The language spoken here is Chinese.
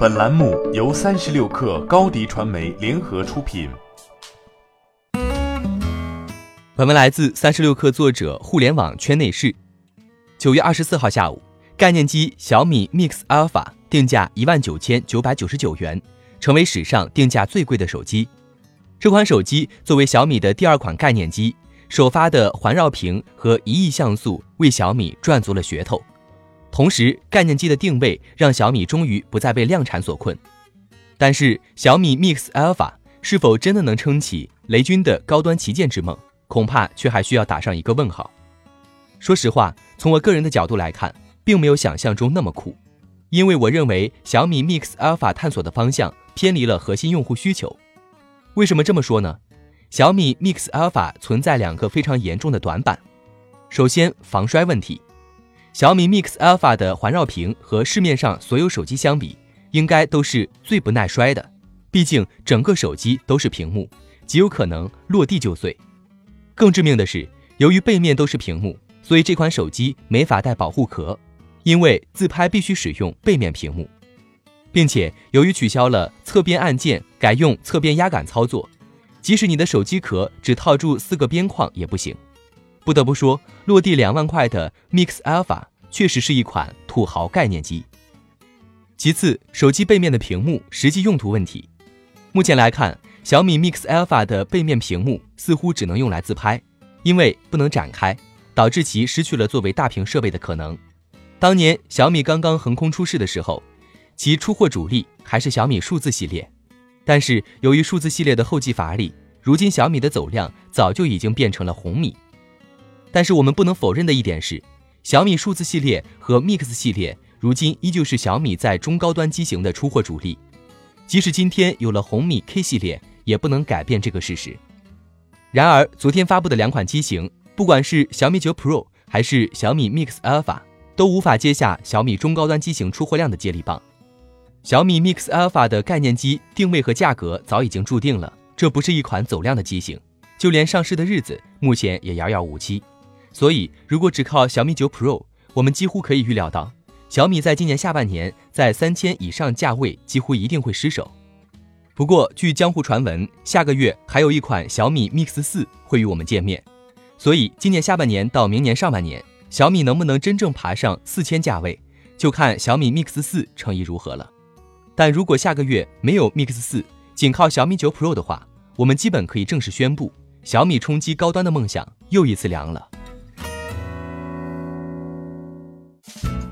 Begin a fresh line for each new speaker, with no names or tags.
本栏目由三十六氪高低传媒联合出品。
本文来自三十六氪作者互联网圈内事。九月二十四号下午，概念机小米 Mix Alpha 定价一万九千九百九十九元，成为史上定价最贵的手机。这款手机作为小米的第二款概念机，首发的环绕屏和一亿像素为小米赚足了噱头。同时，概念机的定位让小米终于不再被量产所困。但是，小米 Mix Alpha 是否真的能撑起雷军的高端旗舰之梦，恐怕却还需要打上一个问号。说实话，从我个人的角度来看，并没有想象中那么酷，因为我认为小米 Mix Alpha 探索的方向偏离了核心用户需求。为什么这么说呢？小米 Mix Alpha 存在两个非常严重的短板，首先，防摔问题。小米 Mix Alpha 的环绕屏和市面上所有手机相比，应该都是最不耐摔的。毕竟整个手机都是屏幕，极有可能落地就碎。更致命的是，由于背面都是屏幕，所以这款手机没法带保护壳，因为自拍必须使用背面屏幕，并且由于取消了侧边按键，改用侧边压杆操作，即使你的手机壳只套住四个边框也不行。不得不说，落地两万块的 Mix Alpha 确实是一款土豪概念机。其次，手机背面的屏幕实际用途问题。目前来看，小米 Mix Alpha 的背面屏幕似乎只能用来自拍，因为不能展开，导致其失去了作为大屏设备的可能。当年小米刚刚横空出世的时候，其出货主力还是小米数字系列，但是由于数字系列的后继乏力，如今小米的走量早就已经变成了红米。但是我们不能否认的一点是，小米数字系列和 Mix 系列如今依旧是小米在中高端机型的出货主力。即使今天有了红米 K 系列，也不能改变这个事实。然而，昨天发布的两款机型，不管是小米九 Pro 还是小米 Mix Alpha，都无法接下小米中高端机型出货量的接力棒。小米 Mix Alpha 的概念机定位和价格早已经注定了，这不是一款走量的机型，就连上市的日子目前也遥遥无期。所以，如果只靠小米九 Pro，我们几乎可以预料到，小米在今年下半年在三千以上价位几乎一定会失手。不过，据江湖传闻，下个月还有一款小米 Mix 四会与我们见面，所以今年下半年到明年上半年，小米能不能真正爬上四千价位，就看小米 Mix 四诚意如何了。但如果下个月没有 Mix 四，仅靠小米九 Pro 的话，我们基本可以正式宣布，小米冲击高端的梦想又一次凉了。